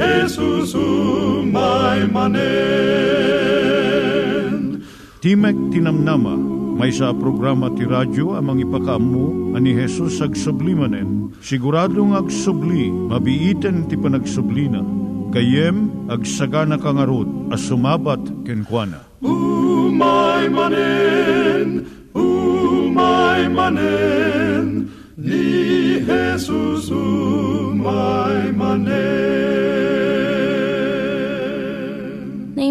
Jesus umay manen Timek Tinamnama, may sa programa ti radyo amang ipakaammo ani Hesus ag sublimanen. Siguradong ag subli, mabiiten ti panagsublina. Kayem ag sagana kangarot as sumabat kenkwana. Umay manen, umay manen, ni Jesus umay manen.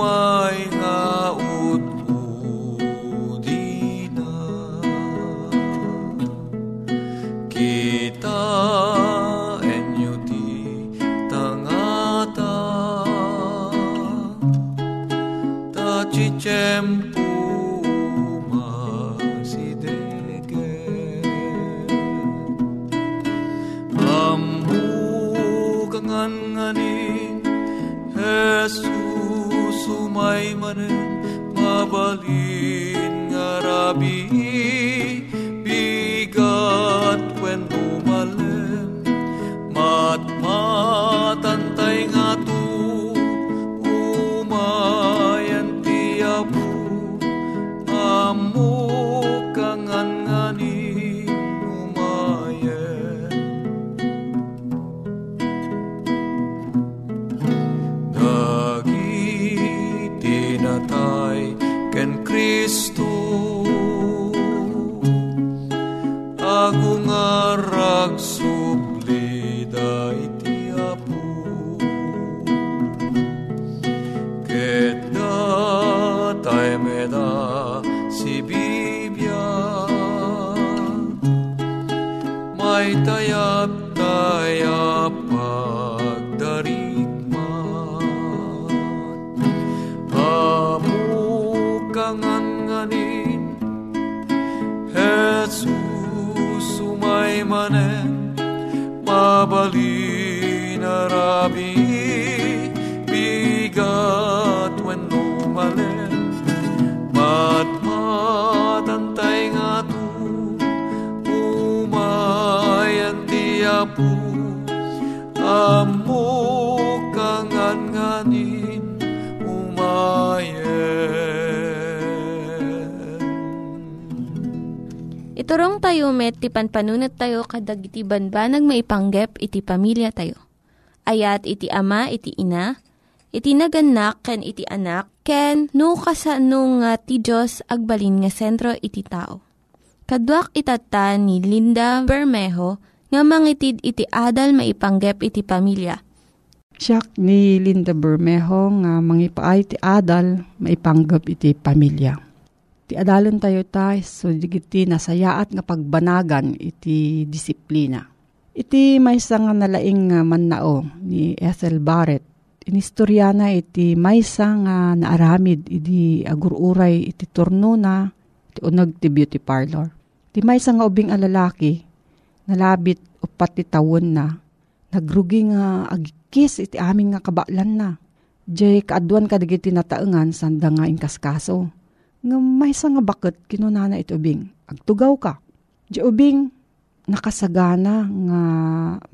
Ti ti apu amukangan nganin umayen Iturong tayo met, ti panpanunat tayo kadag iti banbanag maipanggep iti pamilya tayo. Ayat iti ama, iti ina, iti naganak, ken iti anak, ken no kasano nga ti Diyos agbalin nga sentro iti tao. Kaduak itata ni Linda Bermejo nga mangitid iti adal maipanggep iti pamilya. Siya ni Linda Bermejo nga mangipaay ti adal maipanggap iti pamilya. Ti adalan tayo tayo so digiti nasayaat nga pagbanagan iti disiplina. Iti maysa nga nalaing nga mannao ni Ethel Barrett. Inistoryana iti maysa nga naaramid iti agururay iti turno na iti unag ti beauty parlor. Ti maysa nga ubing alalaki nalabit upat ti na nagrugi nga agikis iti aming nga kabaklan na. Diyay kaaduan kadigiti nataengan sanda nga inkaskaso. Nga may nga bakit kinunana iti ubing. Agtugaw ka. Diyay ubing nakasagana nga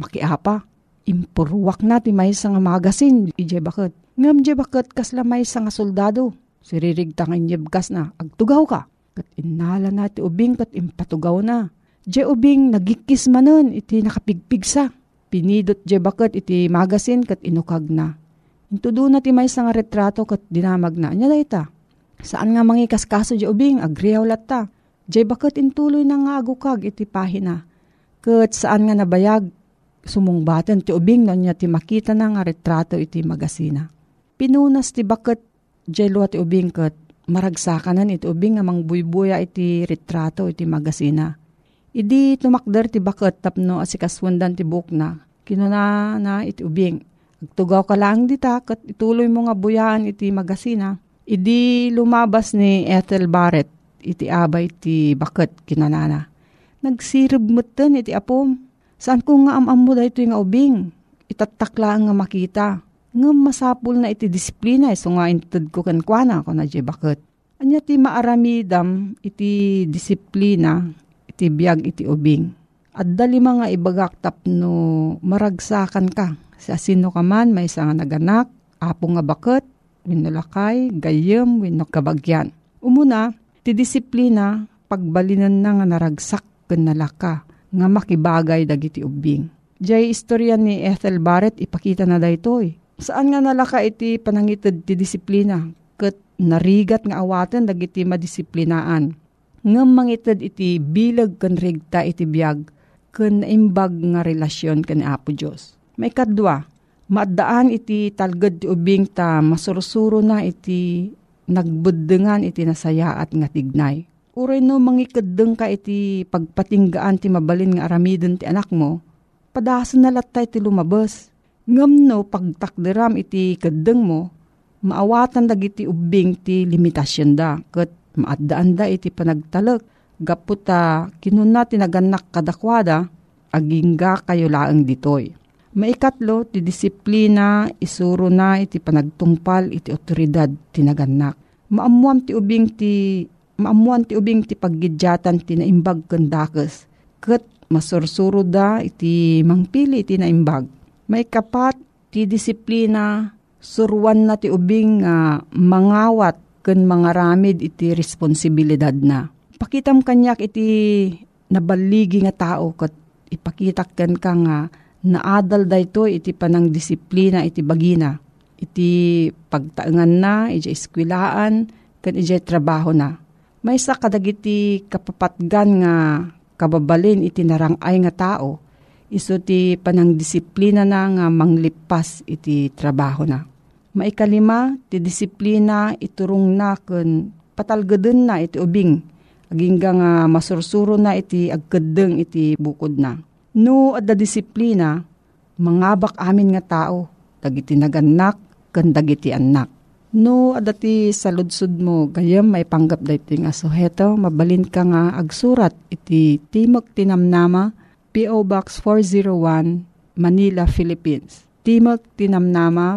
makiapa. Impurwak na ti may nga magasin. Diyay bakit. Ngam diyay bakit kasla may nga soldado. Siririg tangin kas na. Agtugaw ka. Kat inala na ti ubing kat impatugaw na. Diyay ubing nagikis manon iti nakapigpigsa pinidot je bakit iti magasin kat inukag na. Intudo na ti may nga retrato kat dinamag na. Anya dayta. Saan nga mangikas kaso je ubing agriyaw latta. Je bakit intuloy na nga agukag iti pahina. Kat saan nga nabayag sumungbaten ti ubing no niya ti makita na nga retrato iti magasina. Pinunas ti bakit je luwa ti ubing kat maragsakanan iti ubing nga mangbuybuya iti retrato iti magasina Idi tumakder ti bakit tapno asikaswandan ti buk na. Kinuna na iti ubing. Agtugaw ka lang dita kat ituloy mo nga buyaan iti magasina. Idi lumabas ni Ethel Barrett iti abay ti bakit kinanana. Nagsirib mutten iti apom. Saan ko nga amam mo dahito nga ubing? Itatakla nga makita. Nga masapul na iti disiplina so nga intud ko kankwana ko na di bakit. Anya ti maaramidam iti disiplina iti biyag iti ubing. At dali mga ibagak tapno maragsakan ka. Sa sino ka man, may isa nga naganak, apo nga bakit, winulakay, gayem, winok kabagyan. Umuna, ti disiplina, pagbalinan na nga naragsak ken nalaka, nga makibagay dagiti ubing. Jay istorya ni Ethel Barrett ipakita na daytoy. Saan nga nalaka iti panangited ti disiplina? Ket narigat nga awaten dagiti madisiplinaan ngem mangited iti bilag ken regta iti biag ken naimbag nga relasyon ken Apo Dios. May kadwa, maadaan iti talged ti ubing ta masursuro na iti nagbuddengan iti nasayaat nga tignay. Uray no mangikeddeng ka iti pagpatinggaan ti mabalin nga aramiden ti anak mo, padasan na latay ti lumabas. Ngam no pagtakderam iti keddeng mo, maawatan dagiti ubing ti limitasyon da. Kat maadaan da iti panagtalek. Gaputa kinuna tinaganak kadakwada, agingga kayo laang ditoy. Maikatlo, ti disiplina, isuro na iti panagtungpal iti otoridad tinaganak. Maamuam ti ubing ti maamuan ti ubing ti paggidyatan ti naimbag kendakes. Ket masursuro da iti mangpili iti naimbag. May kapat ti disiplina, suruan na ti ubing nga mangawat ken mangaramid iti responsibilidad na. Pakitam kanyak iti nabaligi nga tao kat ipakitak ken ka nga naadal dayto iti panang disiplina iti bagina. Iti pagtaengan na, iti eskwilaan, ken iti trabaho na. May sa kadagiti kapapatgan nga kababalin iti narangay nga tao, iso ti panang disiplina na nga manglipas iti trabaho na. Maikalima, ti disiplina iturong na ken patalgeden na iti ubing. Agingga nga masursuro na iti agkedeng iti bukod na. No, adda disiplina, mangabak amin nga tao, dagiti naganak, kan dagiti anak. No, adati sa ludsud mo, gayam may panggap dati nga suheto, mabalin ka nga agsurat iti Timok Tinamnama, P.O. Box 401, Manila, Philippines. Timok Tinamnama,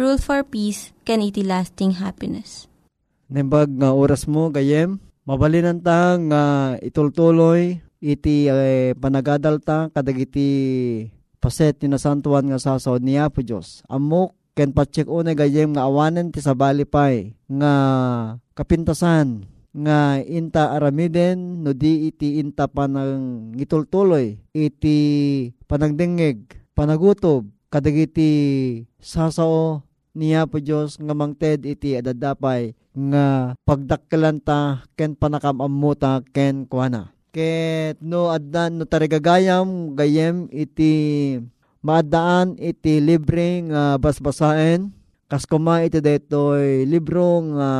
Rule for Peace, can iti lasting happiness. Nembag nga oras mo gayem, Mabalinan ta nga itultuloy iti eh, panagadal ta kadagiti paset ni nasantuan nga sasaw niya po Diyos. Amok ken patsik unay gayem nga awanen ti sabali pay nga kapintasan nga inta aramiden no di iti inta panang itultuloy iti panagdengeg panagutob kadagiti sasaw niya po Diyos nga mangted iti adadapay nga pagdakkelan ta ken panakamamuta ken kuana. Ket no addan no tarigagayam gayem iti maadaan iti libre nga basbasaen kas kuma iti detoy libro nga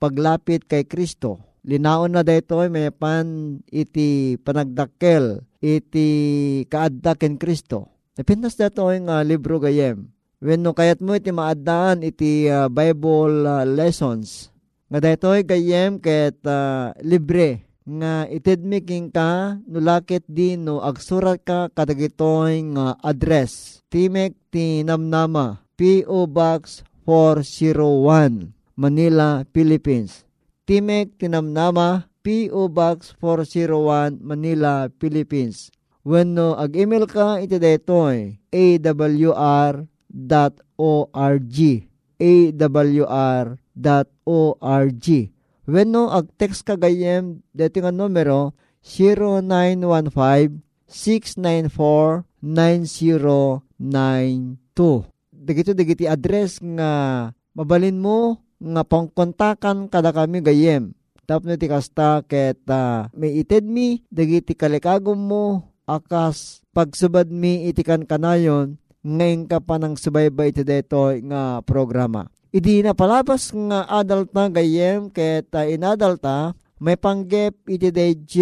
paglapit kay Kristo. Linaon na detoy may pan iti panagdakkel iti kaadda ken Kristo. Napintas detoy nga libro gayem When no kayat mo iti maadaan iti uh, Bible uh, lessons. Nga daytoy gayem ket uh, libre nga itid making ka nulakit di no agsurat ka kadagitoy nga address. Timek ti Namnama P.O. Box 401 Manila, Philippines. Timek Tinamnama P.O. Box 401 Manila, Philippines. When no ag-email ka iti daytoy awr awr.org awr.org When no, ag-text ka gayem, dito nga numero 0915-694-9092. Dagito dagiti address nga mabalin mo nga pangkontakan kada kami gayem. Tapno ti kasta ket uh, may ited mi dagiti kalikagom mo akas pagsubad mi itikan kanayon ngayon ka pa ng subaybay iti deto nga programa. Idi na palabas nga adult na gayem ket uh, inadalta may panggep iti DJ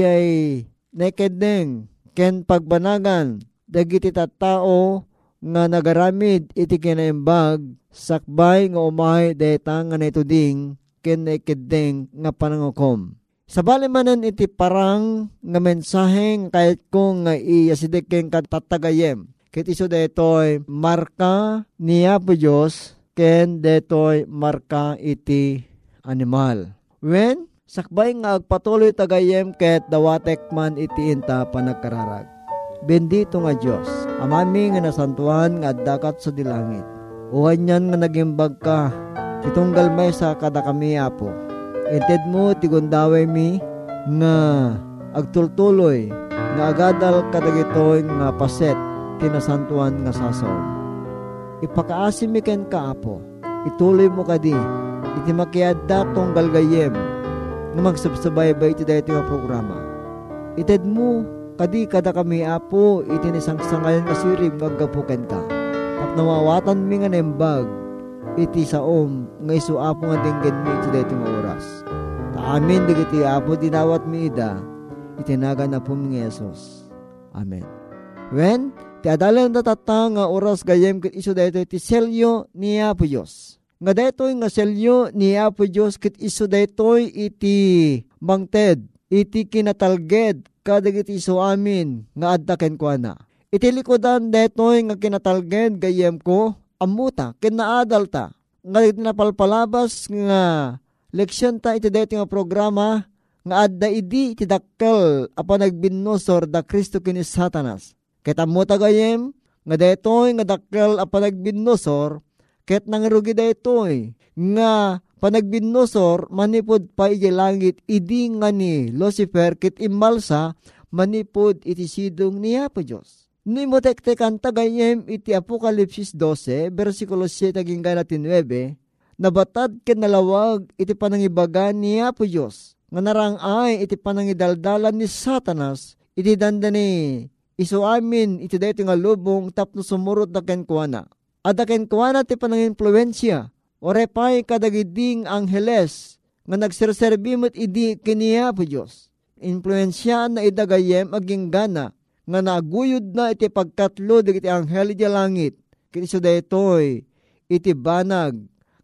naked ding ken pagbanagan dagiti tattao nga nagaramid iti kinaimbag sakbay nga umay deta nga netuding ken naked ding nga panangukom. Sa balimanan iti parang nga mensaheng kahit kung nga iyasidek ken katatagayem Ket iso detoy marka niya po Diyos ken detoy marka iti animal. When sakbay nga agpatuloy tagayem ket dawatek man iti inta panagkararag. Bendito nga Diyos, amami nga nasantuan nga dakat sa dilangit. Uwan yan nga nagimbag ka, titunggal may sa kada kami apo. Inted mo tigundaway mi nga agtultuloy nga agadal kadagitoy nga paset tinasantuan nga sasaw. Ipakaasimiken ka apo, ituloy mo kadi, iti makiadda tong galgayem, nga magsabsabay ba iti dahito nga programa. Ited mo, kadi kada kami apo, iti nisangsangayan nga sirib maggapuken ka. At nawawatan mi nga nembag, iti saom, nga isu apo nga dinggen mi iti dahito nga oras. Taamin digiti apo dinawat mi ida, itinaga na po mi Yesus. Amen. When Ti adalan datata nga oras gayem ket iso daytoy ti selyo ni Apo Dios. Nga daytoy nga selyo ni Apo Dios ket iso daytoy iti mangted iti kinatalged kadagiti iso amin nga adda ken kuana. Iti likodan daytoy nga kinatalged gayem ko amuta, ken naadal ta. Nga napalpalabas nga leksyon ta iti dito nga programa nga adda idi iti dakkel apa nagbinnosor da Kristo kini Satanas. Ket amuta gayem nga detoy nga dakkel apa nagbinnosor ket nangrugi detoy nga panagbinnosor manipod pa iti langit idi nga ni Lucifer ket imalsa manipod iti sidong niya po Diyos. Ni mo tagayem iti Apokalipsis 12, versikulo 7 aging natin 9, nabatad ken nalawag iti panangibaga niya po Diyos. Nga narangay iti panangidaldalan ni Satanas, iti dandani iso amin iti dayto nga lubong tapno sumurot da ken kuana. Ada ken kuana ti panangimpluensya, orepay kadagiding angheles nga nagserserbimot idi kiniya po Diyos. Influensya na idagayem aging gana nga naguyod na iti pagkatlo iti anghel di langit. Kiti so daytoy iti banag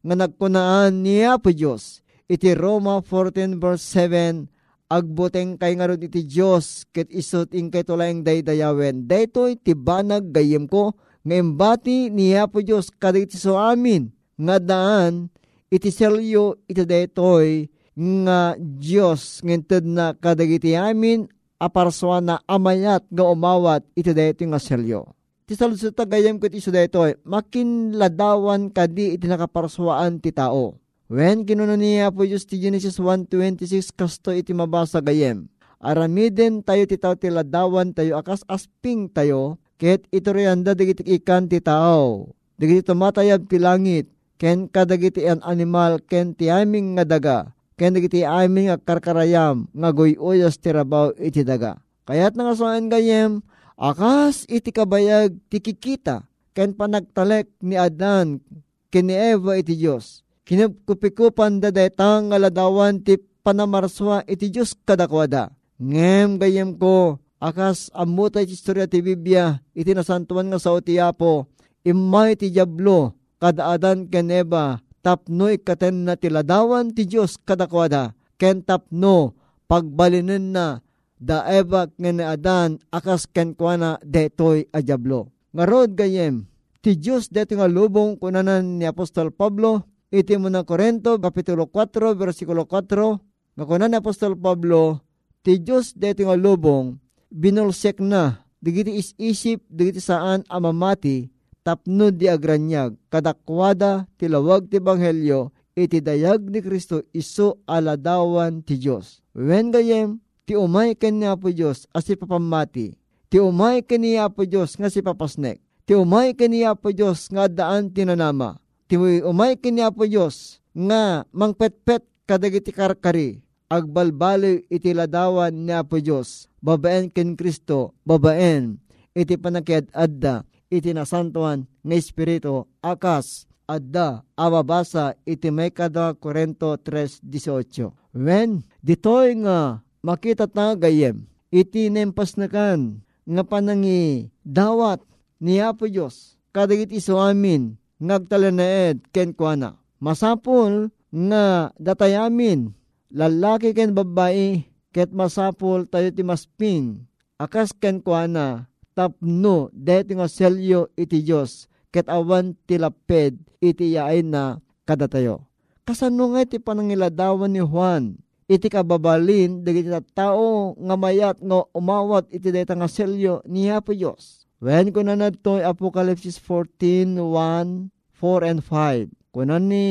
nga nagkunaan niya po Diyos. Iti Roma 14 verse 7 agbuteng kay nga iti Diyos ket isot in kay tulayang daydayawen. Daytoy ti banag gayem ko nga imbati niya po Diyos kadagiti so amin nga daan iti selyo iti daytoy nga Diyos ngented na kadagiti amin aparswa na amayat nga umawat iti dayto nga selyo. Ti salusot gayam ket iso dayto makinladawan kadi iti nakaparswaan ti tao. When kinuno niya po Diyos ti Genesis 1.26 kasto iti mabasa gayem. Aramiden tayo ti tao ti ladawan tayo akas asping tayo ket itorianda digiti ikan ti tao. Digiti tumatayab ti langit ken kadagiti an animal ken ti aming nga daga ken dagiti amin nga karkarayam nga guyuyas ti rabaw iti daga. Kayat nga soan gayem, akas iti kabayag ti kikita ken panagtalek ni Adan ken ni Eva iti Dios. Kinupkupikupan da detang nga ladawan ti panamarswa iti Dios kadakwada. Ngem gayem ko, akas amuta iti istorya ti Biblia iti nasantuan nga sa utiapo, imay ti Diablo kadaadan ken Eva tapno ikaten na tiladawan ti Diyos kadakwada, ken tapno pagbalinin na da eva nga adan akas ken kuana detoy a diablo. Nga rod gayem, ti Diyos deto nga lubong kunanan ni Apostol Pablo, iti mo na Korento, Kapitulo 4, versikulo 4, nga kunan ni Apostol Pablo, ti Diyos deto nga lubong, binulsek na, digiti is-isip, digiti saan amamati, tapno di agranyag, kadakwada tilawag ti Banghelyo, iti dayag ni Kristo iso aladawan ti Diyos. When gayem, ti umay ken niya po Diyos as papamati, ti umay ken niya po Diyos nga si papasnek, ti umay ken niya po Diyos nga daan tinanama, ti umay ken niya po Diyos nga mangpetpet kadagiti karkari, agbalbaloy iti ladawan niya po Diyos, babaen ken Kristo, babaen, iti panakiad adda, iti nasantuan nga Espiritu akas adda ababasa iti may kada Korento 3.18. When ditoy nga makita ta gayem iti nempas na kan nga panangi dawat ni Apo Diyos kadagit iso amin ngagtalanaed ken kuana. Masapol nga datayamin lalaki ken babae ket masapol tayo ti masping akas ken kuana tapno deti nga selyo iti Diyos ket awan tilaped iti yaay na kadatayo. Kasano nga iti panangiladawan ni Juan iti kababalin dagiti tao nga mayat nga umawat iti deta nga selyo ni Apo Diyos. When ko na nadto Apocalypse 14, 1, 4 and 5. Kunan ni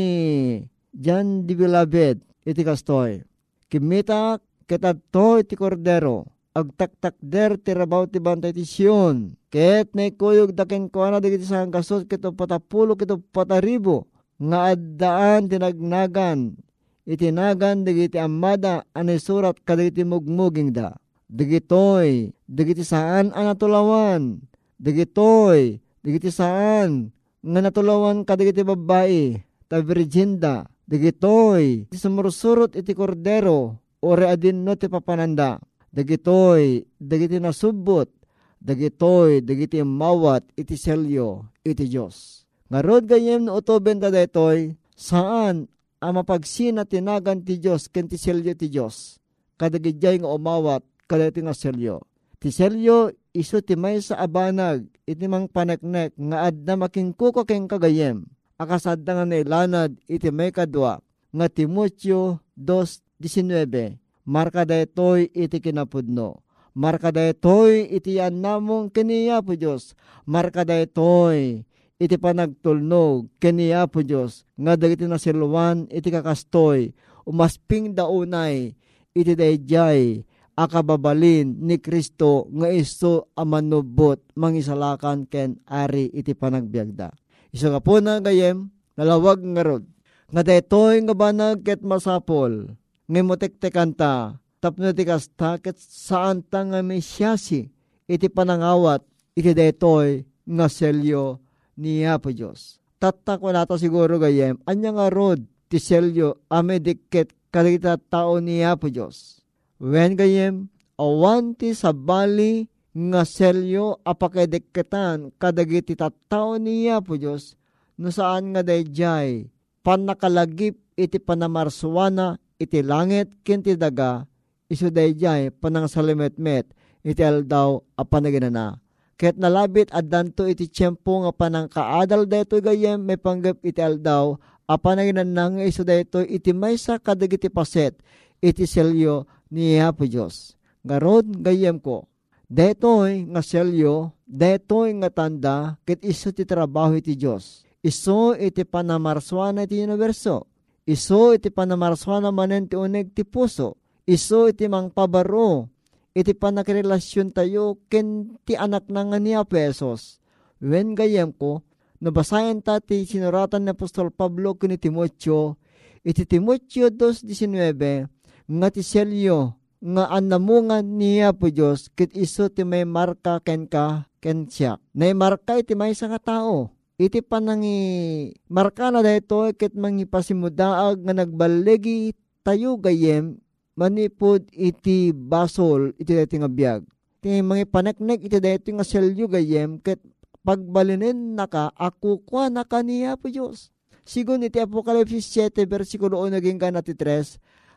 John the Beloved iti kastoy. Kimita ketadto iti kordero agtaktak der tirabaw ti bantay ti Sion. Ket na ikuyog daken ko na digiti sa gasot kito patapulo kito pataribo nga addaan tinagnagan itinagan digiti amada ani surat kadagiti mugmuging da. Digitoy, digiti saan ang natulawan. Digitoy, digiti saan nga natulawan kadagiti babae, ta virginda. Digitoy, ti sumursurot iti kordero, ore adin no ti papananda dagitoy, dagiti nasubot, dagitoy, dagiti mawat, iti selyo, iti Diyos. Nga rod gayem no utoben da daytoy, saan ang mapagsina tinagan ti Diyos, ken ti selyo ti Diyos. Kadagidjay nga umawat, kadagiti nga selyo. Ti selyo iso ti may sa abanag iti mang paneknek nga adda makingkuko keng kagayem. Akasadda nga nailanad iti may kadwa nga Timotyo 2.19 Marka daytoy iti kinapudno. Marka daytoy iti yan namong kiniya po Diyos. Marka daytoy iti panagtulnog kaniya po Diyos. Nga dagiti nasilwan iti kakastoy. Umasping daunay iti dayjay akababalin ni Kristo nga iso amanubot mangisalakan ken ari iti panagbiagda. Iso nga po na gayem, nalawag nga rod. Nga detoy nga banag ket masapol, nga motektekan ta, tapno ti kasta ket saan ta nga mesyasi, iti panangawat, iti detoy nga selyo niya po Diyos. Tatak wala ta siguro gayem, anya nga rod ti selyo amedikket kadagita tao niya po Diyos Wen gayem, awan ti sabali nga selyo apakedekketan kadagiti tattao niya po Diyos no saan nga dayjay panakalagip iti panamarsuana iti langit kinti daga iso dayjay panang salimetmet iti aldaw apanaginana. Ket nalabit addanto iti tiyempo nga panang kaadal dayto gayem may panggap iti aldaw apanaginana nga iso dayto iti maysa kadagiti paset iti selyo niya po Diyos. Garod gayem ko, detoy nga selyo, detoy nga tanda, kit iso ti trabaho iti Diyos. Iso iti panamarswana iti universo. Iso iti panamarswana manen ti uneg ti puso. Iso iti mang pabaro. Iti panakirelasyon tayo ken ti anak na nga ni Apesos. Wen gayem ko, nabasayan ta ti sinuratan ni Apostol Pablo kuni Timotyo, iti Timotyo 2.19, nga ti selyo nga anamungan niya po Diyos kit iso ti may marka ken ka ken siya. Na marka iti may sa tao. Iti panangi marka na dayto kit mangipasimudaag nga nagbalegi tayo gayem manipod iti basol iti dayto nga biyag. Ti mga paneknek iti dayto nga selyo gayem kit pagbalinin naka ako kwa na kaniya po Diyos. Sigun iti Apokalipsis 7 versikulo 1 naging ka na 3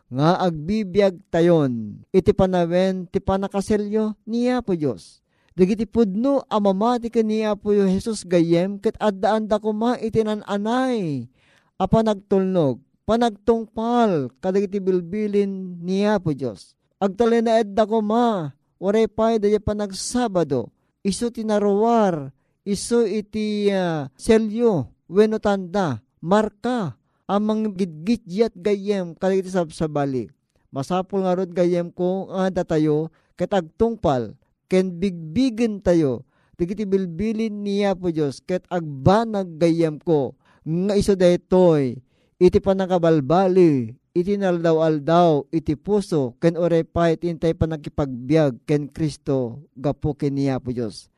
nga agbibiyag tayon iti panawen ti panakaselyo niya po Diyos. Dagiti pudno amamati ka niya po yung Jesus gayem ket addaan da kuma iti nananay apa nagtulnog panagtungpal kadagiti bilbilin niya po Diyos. Agtali na edda kuma oray pay daya panagsabado iso tinaruwar iso iti uh, selyo weno tanda marka amang gidgityat gayem kadagiti sabsabali. Masapol nga rod gayem ko nga datayo ket agtungpal ken bigbigen tayo digiti bilbilin niya po Dios ket agbanag gayem ko nga iso daytoy iti panakabalbali iti naldaw-aldaw iti puso ken orepay intay panagkipagbiag ken Kristo gapo ken niya po Dios.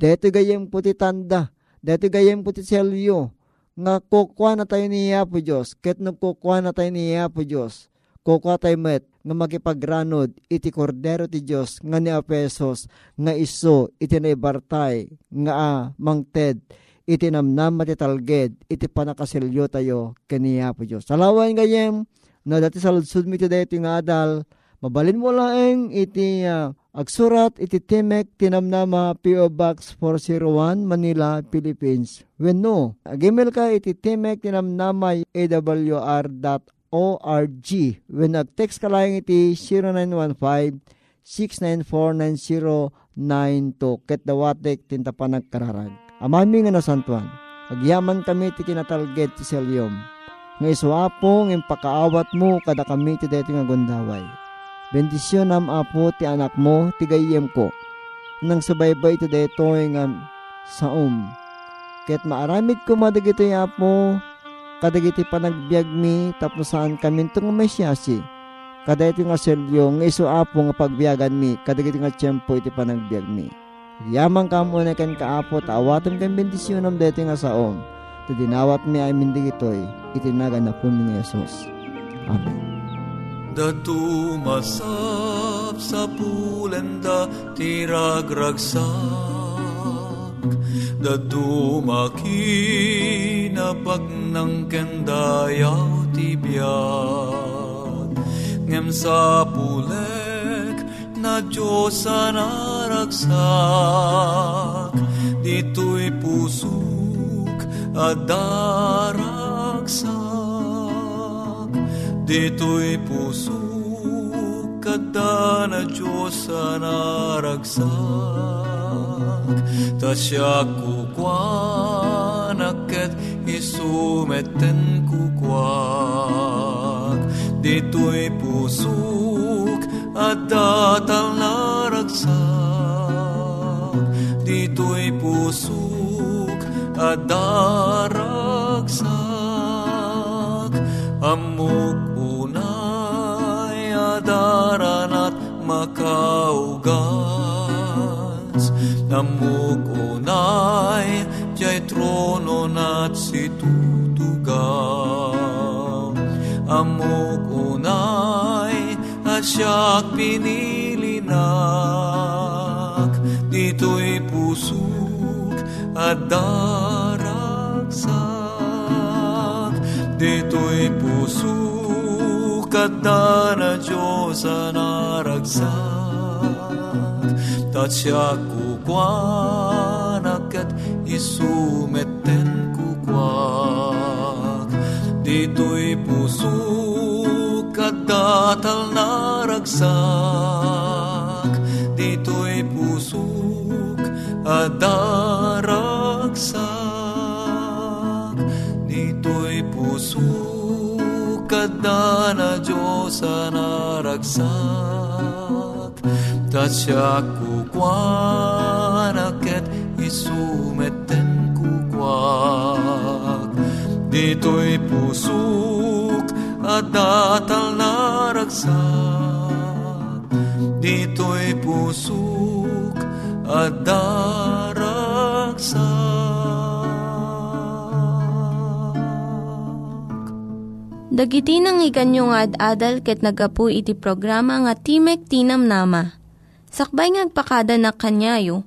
Dito gayem po ti tanda, dito gayem po selyo, nga kukwa na tayo niya po Diyos, ket nagkukwa na tayo niya po Diyos, kukwa tayo met, nga makipagranod, iti kordero ti Diyos, nga ni Apesos, nga iso, iti naibartay, nga ah, mangted, iti namnam matitalged, iti panakasilyo tayo, kaniya po Diyos. Salawan gayem, na dati sa ludsud mi ti nga adal, mabalin mo lang iti uh, Agsurat iti Timek Tinamnama P.O. Box 401 Manila, Philippines. When no, agimil ka iti Timek Tinamnama awr.org. When nag-text ka lang iti 0915 6949092 ket dawatek tinta pa nagkararag. Amami nga nasantuan. Agyaman kami ti kinatalget ti selyom. Nga isuapong impakaawat mo kada kami ti deti nga gundaway Bendisyon am apo ti anak mo, ti gayem ko. Nang subaybay ti daytoy nga saom. Ket maaramid ko madagito apo, kadagiti panagbiag mi, tapos saan kami itong mesyasi. Kadagiti nga selyo, nga iso apo nga pagbiagan mi, kadagiti nga tiyempo iti panagbiag mi. Yaman ka mo na kan kaapo, taawatan kang bendisyon am dati nga saom. Tadinawat mi ay mindigitoy, itinagan na po mi ni Jesus. Amen. Datu masap sa pulenda tiragragsak. Datu makinapag ng kendayaw tibiyag Ngem sa pulek na Diyos naragsak, dito'y pusok at daragsak, dito'y pusok at na Diyos ang naragsak, ta siya kukwanak isumeten kukwak, dito'y pusok at datal naragsak, dito'y pusok at daragsak, amok unay jay trono nat si tutugaw, amok unay asyak pinilinak, dito'y pusok at daragsak, dito'y pusok at na Diyos ang naragsak, kukwanak at isumeten kukwak, dito'y pusok at datal naragsak, dito'y pusok at daragsak, dito'y pusok at na Diyos ang naragsak, tasya kukwanak at isumeten kukwak, dito'y pusok at datal naragsak, dito'y pusok at daragsak. Dagiti nang iganyo nga ad-adal ket nagapu iti programa nga Timek Tinam Nama. Sakbay ngagpakada na kanyayo,